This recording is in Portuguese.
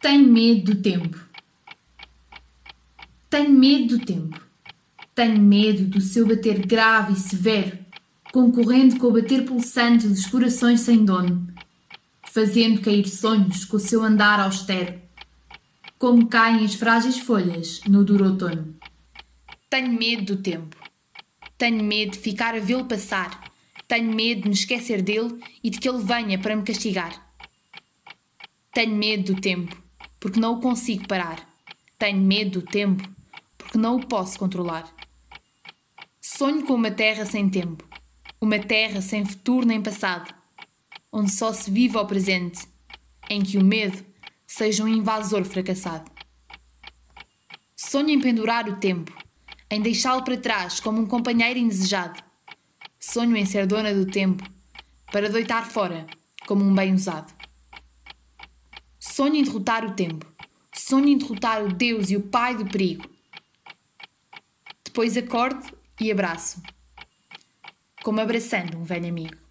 Tenho medo do tempo. Tenho medo do tempo. Tenho medo do seu bater grave e severo, concorrendo com o bater pulsante dos corações sem dono, fazendo cair sonhos com o seu andar austero, como caem as frágeis folhas no duro outono. Tenho medo do tempo. Tenho medo de ficar a vê-lo passar. Tenho medo de me esquecer dele e de que ele venha para me castigar. Tenho medo do tempo, porque não o consigo parar. Tenho medo do tempo, porque não o posso controlar. Sonho com uma terra sem tempo, uma terra sem futuro nem passado, onde só se vive ao presente, em que o medo seja um invasor fracassado. Sonho em pendurar o tempo, em deixá-lo para trás como um companheiro indesejado. Sonho em ser dona do tempo, para deitar fora como um bem usado. Sonho em derrotar o tempo, sonho em derrotar o Deus e o Pai do perigo. Depois acordo e abraço, como abraçando um velho amigo.